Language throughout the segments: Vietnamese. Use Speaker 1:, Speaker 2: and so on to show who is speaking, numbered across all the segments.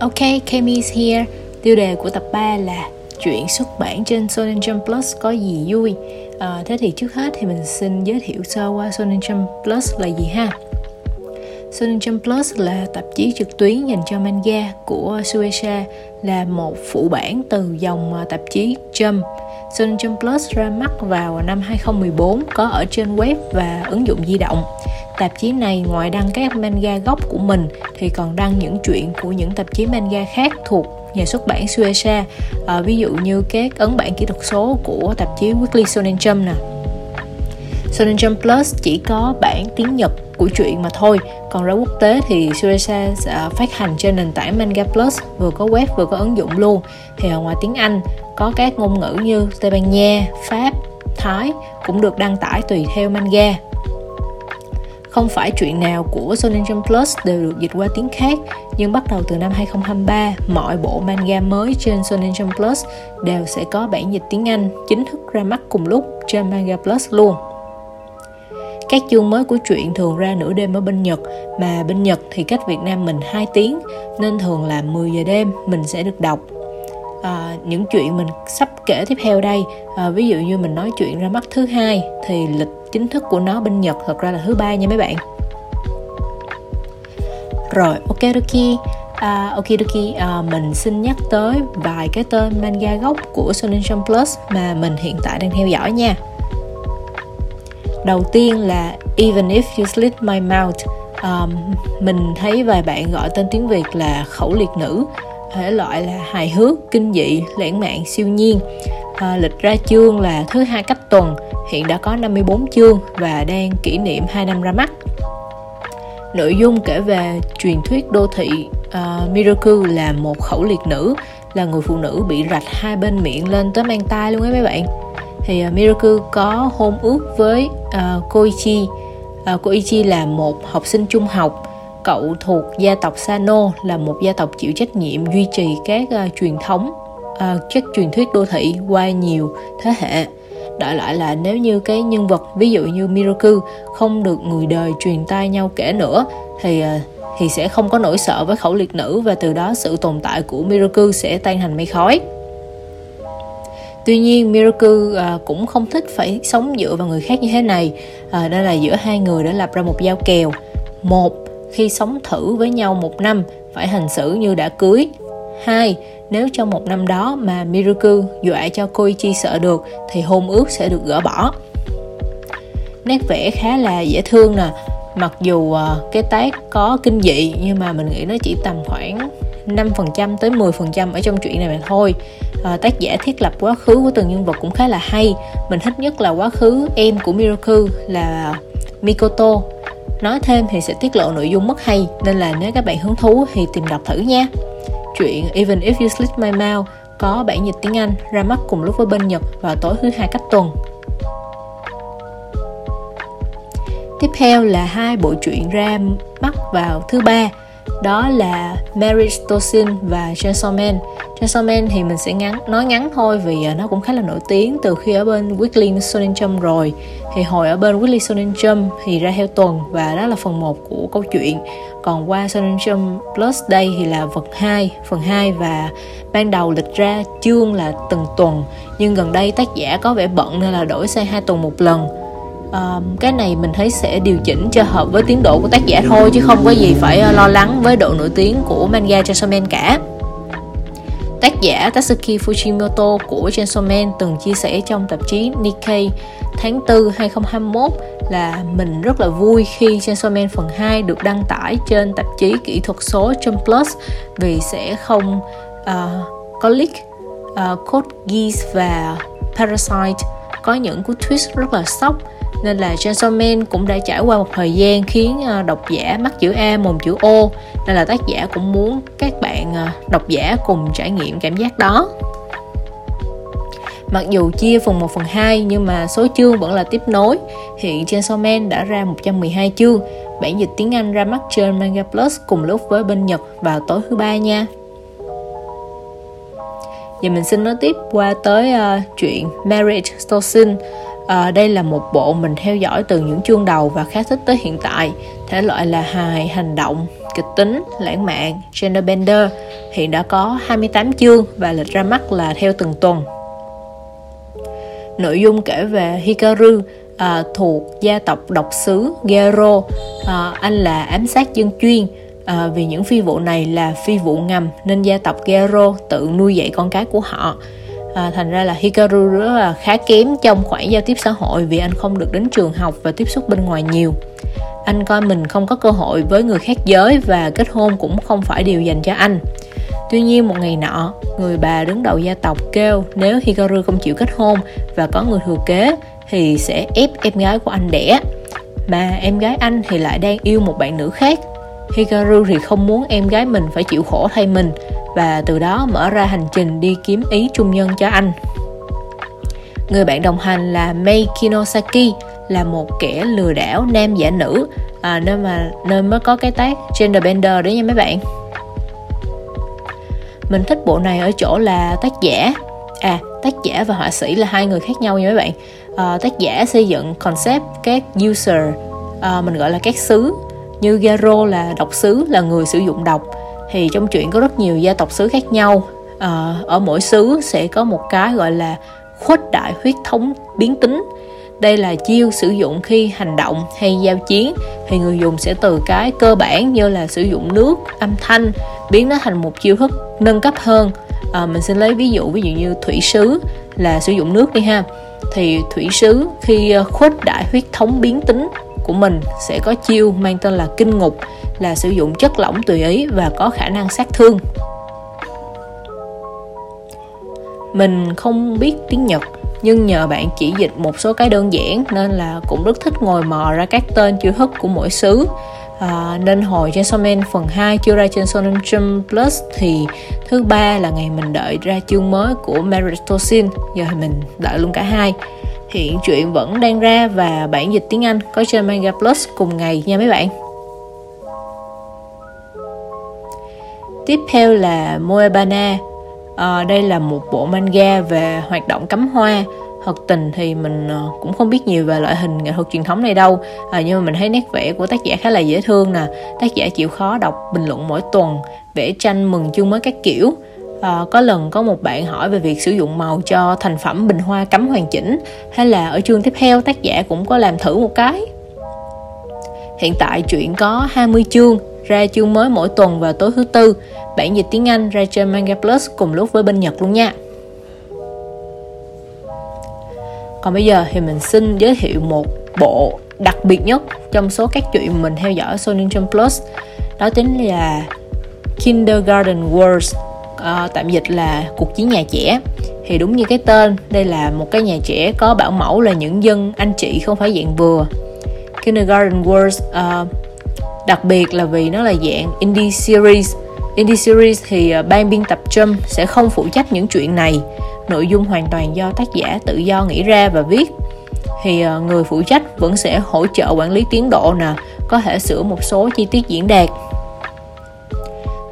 Speaker 1: Ok, Kami's here. Tiêu đề của tập 3 là chuyện xuất bản trên Shonen Jump Plus có gì vui. À, thế thì trước hết thì mình xin giới thiệu sơ qua Shonen Jump Plus là gì ha. Shonen Jump Plus là tạp chí trực tuyến dành cho manga của Shueisha là một phụ bản từ dòng à, tạp chí Jump. Shonen Jump Plus ra mắt vào năm 2014 có ở trên web và ứng dụng di động. Tạp chí này ngoài đăng các manga gốc của mình thì còn đăng những chuyện của những tạp chí manga khác thuộc nhà xuất bản Shueisha, à, ví dụ như các ấn bản kỹ thuật số của tạp chí Weekly Shonen Jump nè. Shonen Jump Plus chỉ có bản tiếng Nhật của truyện mà thôi. Còn ra quốc tế thì Shueisha sẽ à, phát hành trên nền tảng Manga Plus vừa có web vừa có ứng dụng luôn. Thì ở ngoài tiếng Anh có các ngôn ngữ như Tây Ban Nha, Pháp, Thái cũng được đăng tải tùy theo manga. Không phải chuyện nào của Shonen Jump Plus đều được dịch qua tiếng khác, nhưng bắt đầu từ năm 2023, mọi bộ manga mới trên Shonen Jump Plus đều sẽ có bản dịch tiếng Anh chính thức ra mắt cùng lúc trên Manga Plus luôn. Các chương mới của truyện thường ra nửa đêm ở bên Nhật, mà bên Nhật thì cách Việt Nam mình 2 tiếng, nên thường là 10 giờ đêm mình sẽ được đọc. À, những chuyện mình sắp kể tiếp theo đây, à, ví dụ như mình nói chuyện ra mắt thứ hai thì lịch chính thức của nó bên Nhật thật ra là thứ ba nha mấy bạn. Rồi, ok doki. À, Okidoki, à, mình xin nhắc tới vài cái tên manga gốc của Shonen Jump Plus mà mình hiện tại đang theo dõi nha đầu tiên là even if you slit my mouth um, mình thấy vài bạn gọi tên tiếng việt là khẩu liệt nữ. Thể loại là hài hước kinh dị lãng mạn siêu nhiên. À, lịch ra chương là thứ hai cách tuần hiện đã có 54 chương và đang kỷ niệm 2 năm ra mắt. Nội dung kể về truyền thuyết đô thị uh, Miracle là một khẩu liệt nữ là người phụ nữ bị rạch hai bên miệng lên tới mang tai luôn ấy mấy bạn thì uh, Miracle có hôn ước với à, uh, Koichi uh, à, Koichi là một học sinh trung học cậu thuộc gia tộc Sano là một gia tộc chịu trách nhiệm duy trì các uh, truyền thống uh, các truyền thuyết đô thị qua nhiều thế hệ. Đại loại là nếu như cái nhân vật ví dụ như Miracle không được người đời truyền tai nhau kể nữa thì uh, thì sẽ không có nỗi sợ với khẩu liệt nữ và từ đó sự tồn tại của Miracle sẽ tan thành mây khói tuy nhiên Miracle à, cũng không thích phải sống dựa vào người khác như thế này. À, nên là giữa hai người đã lập ra một giao kèo. Một khi sống thử với nhau một năm phải hành xử như đã cưới. Hai nếu trong một năm đó mà Miracle dọa cho Koichi sợ được thì hôn ước sẽ được gỡ bỏ. Nét vẽ khá là dễ thương nè. Mặc dù à, cái tác có kinh dị nhưng mà mình nghĩ nó chỉ tầm khoảng 5% tới 10% ở trong chuyện này mà thôi. À, tác giả thiết lập quá khứ của từng nhân vật cũng khá là hay. Mình thích nhất là quá khứ em của Miracle là Mikoto. Nói thêm thì sẽ tiết lộ nội dung mất hay nên là nếu các bạn hứng thú thì tìm đọc thử nha. Chuyện Even If You Sleep My Mouth có bản dịch tiếng Anh ra mắt cùng lúc với bên Nhật vào tối thứ hai cách tuần. Tiếp theo là hai bộ truyện ra mắt vào thứ ba đó là Mary Stosin và Chainsaw Man Chainsaw Man thì mình sẽ ngắn, nói ngắn thôi vì à, nó cũng khá là nổi tiếng từ khi ở bên Weekly Shonen Jump rồi. Thì hồi ở bên Weekly Shonen Jump thì ra theo tuần và đó là phần 1 của câu chuyện. Còn qua Shonen Jump Plus đây thì là vật 2 phần 2 và ban đầu lịch ra chương là từng tuần. Nhưng gần đây tác giả có vẻ bận nên là đổi sang hai tuần một lần um, cái này mình thấy sẽ điều chỉnh cho hợp với tiến độ của tác giả thôi chứ không có gì phải ờ, lo lắng với độ nổi tiếng của manga Chainsaw Man cả. Tác giả Tatsuki Fujimoto của Chainsaw Man từng chia sẻ trong tạp chí Nikkei tháng 4 2021 là mình rất là vui khi Chainsaw Man phần 2 được đăng tải trên tạp chí kỹ thuật số Jump Plus vì sẽ không uh, có leak uh, Code Geass và Parasite. Có những cú twist rất là sốc nên là Chainsaw Man cũng đã trải qua một thời gian khiến ờ, độc giả mắc chữ A mồm chữ O nên là tác giả cũng muốn các bạn ờ, độc giả cùng trải nghiệm cảm giác đó Mặc dù chia phần 1 phần 2 nhưng mà số chương vẫn là tiếp nối. Hiện Chainsaw Man đã ra 112 chương. Bản dịch tiếng Anh ra mắt trên Manga Plus cùng lúc với bên Nhật vào tối thứ ba nha. Giờ mình xin nói tiếp qua tới uh, chuyện Marriage Stosin À, đây là một bộ mình theo dõi từ những chương đầu và khá thích tới hiện tại. Thể loại là hài, hành động, kịch tính, lãng mạn, gender bender. hiện đã có 28 chương và lịch ra mắt là theo từng tuần. Nội dung kể về Hikaru à, thuộc gia tộc độc sứ Gero. À, anh là ám sát dân chuyên. À, vì những phi vụ này là phi vụ ngầm nên gia tộc Gero tự nuôi dạy con cái của họ. À, thành ra là Hikaru rất là khá kém trong khoảng giao tiếp xã hội vì anh không được đến trường học và tiếp xúc bên ngoài nhiều anh coi mình không có cơ hội với người khác giới và kết hôn cũng không phải điều dành cho anh Tuy nhiên một ngày nọ, người bà đứng đầu gia tộc kêu nếu Hikaru không chịu kết hôn và có người thừa kế thì sẽ ép em gái của anh đẻ. Mà em gái anh thì lại đang yêu một bạn nữ khác. Hikaru thì không muốn em gái mình phải chịu khổ thay mình và từ đó mở ra hành trình đi kiếm ý trung nhân cho anh. Người bạn đồng hành là Mei Kinosaki là một kẻ lừa đảo nam giả nữ. À, nên mà nên mới có cái tác gender bender đấy nha mấy bạn. Mình thích bộ này ở chỗ là tác giả. À tác giả và họa sĩ là hai người khác nhau nha mấy bạn. À, tác giả xây dựng concept các user à, mình gọi là các sứ như Garo là độc sứ là người sử dụng độc thì trong truyện có rất nhiều gia tộc xứ khác nhau à, ở mỗi xứ sẽ có một cái gọi là khuếch đại huyết thống biến tính. Đây là chiêu sử dụng khi hành động hay giao chiến thì người dùng sẽ từ cái cơ bản như là sử dụng nước âm thanh biến nó thành một chiêu thức nâng cấp hơn. À, mình sẽ lấy ví dụ ví dụ như thủy sứ là sử dụng nước đi ha. Thì thủy sứ khi ờ, khuếch đại huyết thống biến tính của mình sẽ có chiêu mang tên là kinh ngục là sử dụng chất lỏng tùy ý và có khả năng sát thương. Mình không biết tiếng nhật nhưng nhờ bạn chỉ dịch một số cái đơn giản nên là cũng rất thích ngồi mò ra các tên chữ hức của mỗi xứ. À, nên hồi Gentleman phần 2 chưa ra trên Shonen Jump Plus thì thứ ba là ngày mình đợi ra chương mới của Merit Tosin giờ thì mình đợi luôn cả hai. Hiện chuyện vẫn đang ra và bản dịch tiếng Anh có trên Manga Plus cùng ngày nha mấy bạn. Tiếp theo là Moebana à, ờ, đây là một bộ manga về hoạt động cắm hoa. Thật tình thì mình ờ, cũng không biết nhiều về loại hình nghệ thuật truyền thống này đâu. À, nhưng mà mình thấy nét vẽ của tác giả khá là dễ thương nè. Tác giả chịu khó đọc bình luận mỗi tuần vẽ tranh mừng chương mới các kiểu. À, có lần có một bạn hỏi về việc sử dụng màu cho thành phẩm bình hoa cắm hoàn chỉnh. Hay là ở chương tiếp theo tác giả cũng có làm thử một cái. Hiện tại chuyện có 20 chương ra chương mới mỗi tuần vào tối thứ tư. Bản dịch tiếng Anh ra trên Manga Plus cùng lúc với bên Nhật luôn nha. Còn bây giờ thì mình xin giới thiệu một bộ đặc biệt nhất trong số các chuyện mình theo dõi Sony Jump Plus. Đó chính là Kindergarten Wars. À, tạm dịch là cuộc chiến nhà trẻ. Thì đúng như cái tên đây là một cái nhà trẻ có bảo mẫu là những dân anh chị không phải dạng vừa. Kindergarten Wars uh, đặc biệt là vì nó là dạng indie series. Indie series thì à, ban biên tập Trump sẽ không phụ trách những chuyện này. Nội dung hoàn toàn do tác giả tự do nghĩ ra và viết. Thì à, người phụ trách vẫn sẽ hỗ trợ quản lý tiến độ nè, có thể sửa một số chi tiết diễn đạt.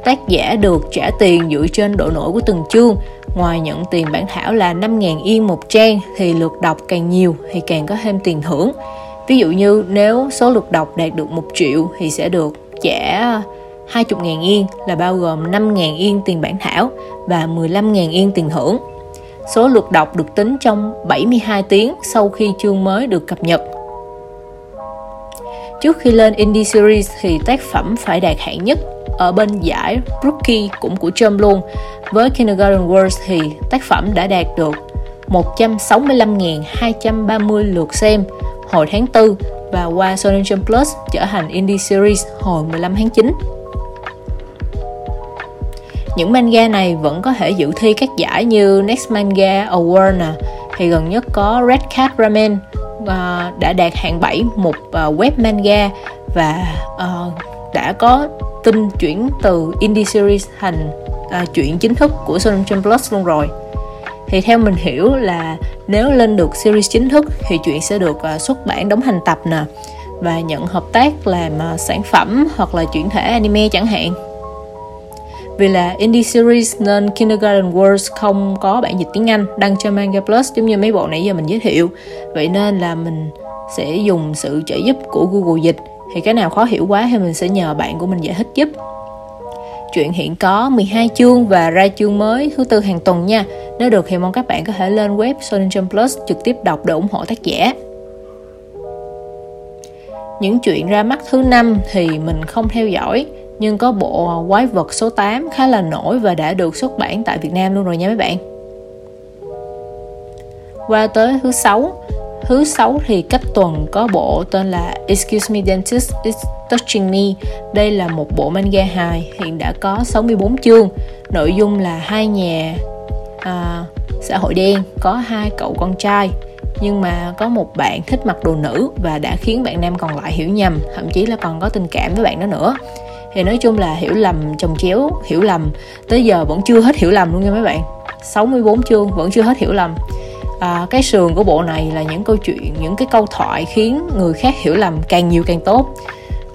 Speaker 1: Tác giả được trả tiền dựa trên độ nổi của từng chương. Ngoài nhận tiền bản thảo là 5.000 yên một trang thì lượt đọc càng nhiều thì càng có thêm tiền thưởng ví dụ như nếu số lượt đọc đạt được 1 triệu thì sẽ được trả 20.000 yên, là bao gồm 5.000 yên tiền bản thảo và 15.000 yên tiền thưởng. Số lượt đọc được tính trong 72 tiếng sau khi chương mới được cập nhật. Trước khi lên Indie Series thì tác phẩm phải đạt hạng nhất ở bên giải Rookie cũng của Trump luôn. Với Kindergarten Wars thì tác phẩm đã đạt được 165.230 lượt xem hồi tháng 4 và qua Shonen Jump Plus trở thành Indie Series hồi 15 tháng 9. Những manga này vẫn có thể dự thi các giải như Next Manga Award nè, thì gần nhất có Red Cat Ramen uh, đã đạt hạng 7 một uh, web manga và uh, đã có tin chuyển từ indie series thành uh, chuyện chính thức của Shonen Jump Plus luôn rồi thì theo mình hiểu là nếu lên được series chính thức thì chuyện sẽ được à, xuất bản đóng thành tập nè và nhận hợp tác làm à, sản phẩm hoặc là chuyển thể anime chẳng hạn. Vì là indie series nên Kindergarten Wars không có bản dịch tiếng Anh, đăng cho Manga Plus giống như mấy bộ nãy giờ mình giới thiệu. Vậy nên là mình sẽ dùng sự trợ giúp của Google dịch thì cái nào khó hiểu quá thì mình sẽ nhờ bạn của mình giải thích giúp. Truyện hiện có 12 chương và ra chương mới thứ tư hàng tuần nha. Nếu được thì mong các bạn có thể lên web Sonin Jump Plus trực tiếp đọc để ủng hộ tác giả. Những chuyện ra mắt thứ năm thì mình không theo dõi, nhưng có bộ Quái vật số 8 khá là nổi và đã được xuất bản tại Việt Nam luôn rồi nha mấy bạn. Qua tới thứ sáu Thứ sáu thì cách tuần có bộ tên là Excuse Me Dentist is Touching Me. Đây là một bộ manga hài hiện đã có 64 chương. Nội dung là hai nhà à, xã hội đen có hai cậu con trai nhưng mà có một bạn thích mặc đồ nữ và đã khiến bạn nam còn lại hiểu nhầm thậm chí là còn có tình cảm với bạn đó nữa thì nói chung là hiểu lầm chồng chéo hiểu lầm tới giờ vẫn chưa hết hiểu lầm luôn nha mấy bạn 64 chương vẫn chưa hết hiểu lầm à, cái sườn của bộ này là những câu chuyện những cái câu thoại khiến người khác hiểu lầm càng nhiều càng tốt.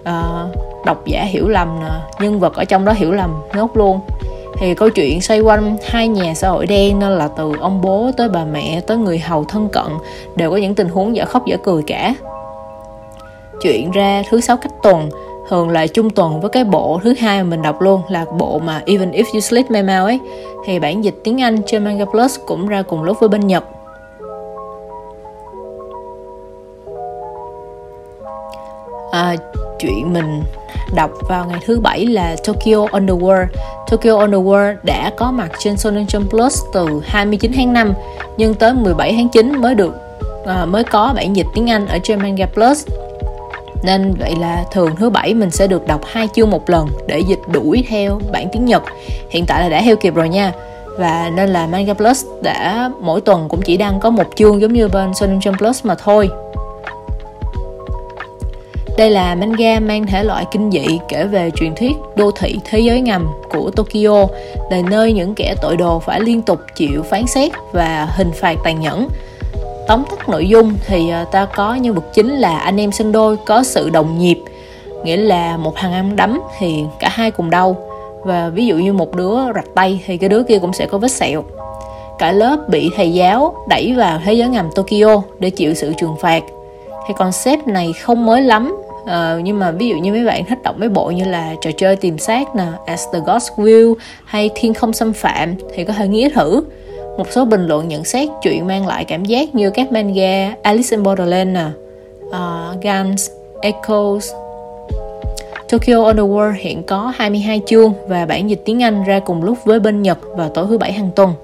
Speaker 1: À, độc giả hiểu lầm nè nhân vật ở trong đó hiểu lầm nốt luôn. Thì câu chuyện xoay quanh hai nhà xã hội đen nên là từ ông bố tới bà mẹ tới người hầu thân cận đều có những tình huống dở khóc dở cười cả. Chuyện ra thứ sáu cách tuần thường là chung tuần với cái bộ thứ hai mà mình đọc luôn là bộ mà Even If You Sleep My Mouth ấy. Thì bản dịch tiếng Anh trên Manga Plus cũng ra cùng lúc với bên Nhật. À, chuyện mình đọc vào ngày thứ bảy là Tokyo Underworld. Tokyo Underworld đã có mặt trên Shonen Jump Plus từ 29 tháng 5 nhưng tới 17 tháng 9 mới được à, mới có bản dịch tiếng Anh ở trên Manga Plus. Nên vậy là thường thứ bảy mình sẽ được đọc hai chương một lần để dịch đuổi theo bản tiếng Nhật. Hiện tại là đã theo kịp rồi nha. Và nên là Manga Plus đã mỗi tuần cũng chỉ đăng có một chương giống như bên Shonen Jump Plus mà thôi đây là manga mang thể loại kinh dị kể về truyền thuyết đô thị thế giới ngầm của Tokyo, là nơi những kẻ tội đồ phải liên tục chịu phán xét và hình phạt tàn nhẫn. Tóm tắt nội dung thì à, ta có nhân vật chính là anh em sinh đôi có sự đồng nhịp, nghĩa là một thằng ăn đấm thì cả hai cùng đau và ví dụ như một đứa rạch tay thì cái đứa kia cũng sẽ có vết sẹo. Cả lớp bị thầy giáo đẩy vào thế giới ngầm Tokyo để chịu sự trừng phạt thì concept này không mới lắm uh, nhưng mà ví dụ như mấy bạn thích đọc mấy bộ như là trò chơi tìm xác nè As the Gods Will hay Thiên không xâm phạm thì có thể nghĩ thử một số bình luận nhận xét chuyện mang lại cảm giác như các manga Alice in Borderland nè uh, Guns, Echoes Tokyo Underworld hiện có 22 chương và bản dịch tiếng Anh ra cùng lúc với bên Nhật vào tối thứ bảy hàng tuần.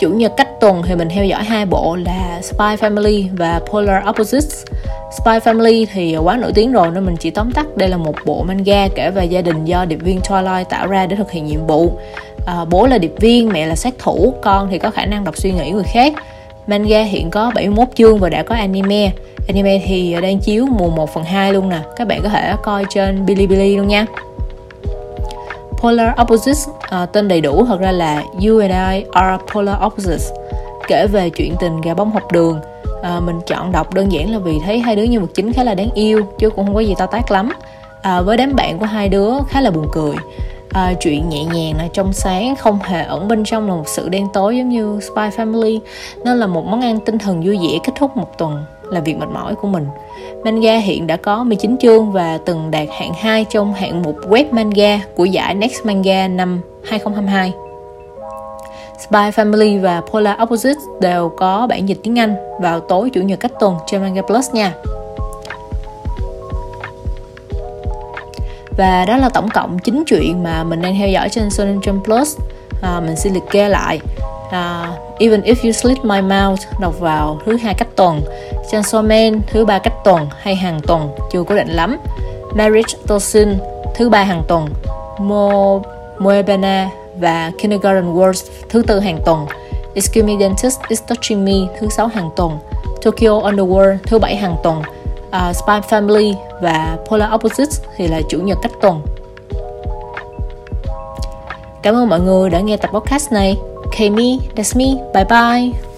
Speaker 1: Chủ nhật cách tuần thì mình theo dõi hai bộ là Spy Family và Polar Opposites. Spy Family thì quá nổi tiếng rồi nên mình chỉ tóm tắt đây là một bộ manga kể về gia đình do điệp viên Twilight tạo ra để thực hiện nhiệm vụ. À, bố là điệp viên, mẹ là sát thủ, con thì có khả năng đọc suy nghĩ người khác. Manga hiện có 71 chương và đã có anime. Anime thì đang chiếu mùa 1 phần 2 luôn nè. Các bạn có thể coi trên Bilibili luôn nha. Polar Opposites à, tên đầy đủ thật ra là You and I are Polar Opposites. Kể về chuyện tình gà bông học đường à, mình chọn đọc đơn giản là vì thấy hai đứa nhân vật chính khá là đáng yêu chứ cũng không có gì to tát lắm. À, với đám bạn của hai đứa khá là buồn cười. À, chuyện nhẹ nhàng là trong sáng không hề ẩn bên trong là một sự đen tối giống như Spy Family nên là một món ăn tinh thần vui vẻ kết thúc một tuần là việc mệt mỏi của mình. Manga hiện đã có 19 chương và từng đạt hạng 2 trong hạng mục web manga của giải Next Manga năm 2022. Spy Family và Polar Opposites đều có bản dịch tiếng Anh vào tối chủ nhật cách tuần trên Manga Plus nha. Và đó là tổng cộng 9 chuyện mà mình đang theo dõi trên Shonen Jump Plus. À, mình xin liệt kê lại uh, Even If You Slit My Mouth đọc vào thứ hai cách tuần Chainsaw Man thứ ba cách tuần hay hàng tuần chưa cố định lắm Marriage Tosin thứ ba hàng tuần Mo Moebana và Kindergarten World thứ tư hàng tuần Excuse Me Dentist is Touching Me thứ sáu hàng tuần Tokyo Underworld thứ bảy hàng tuần uh, Spy Family và Polar Opposites thì là chủ nhật cách tuần Cảm ơn mọi người đã nghe tập podcast này. Kami, that's me. Bye bye.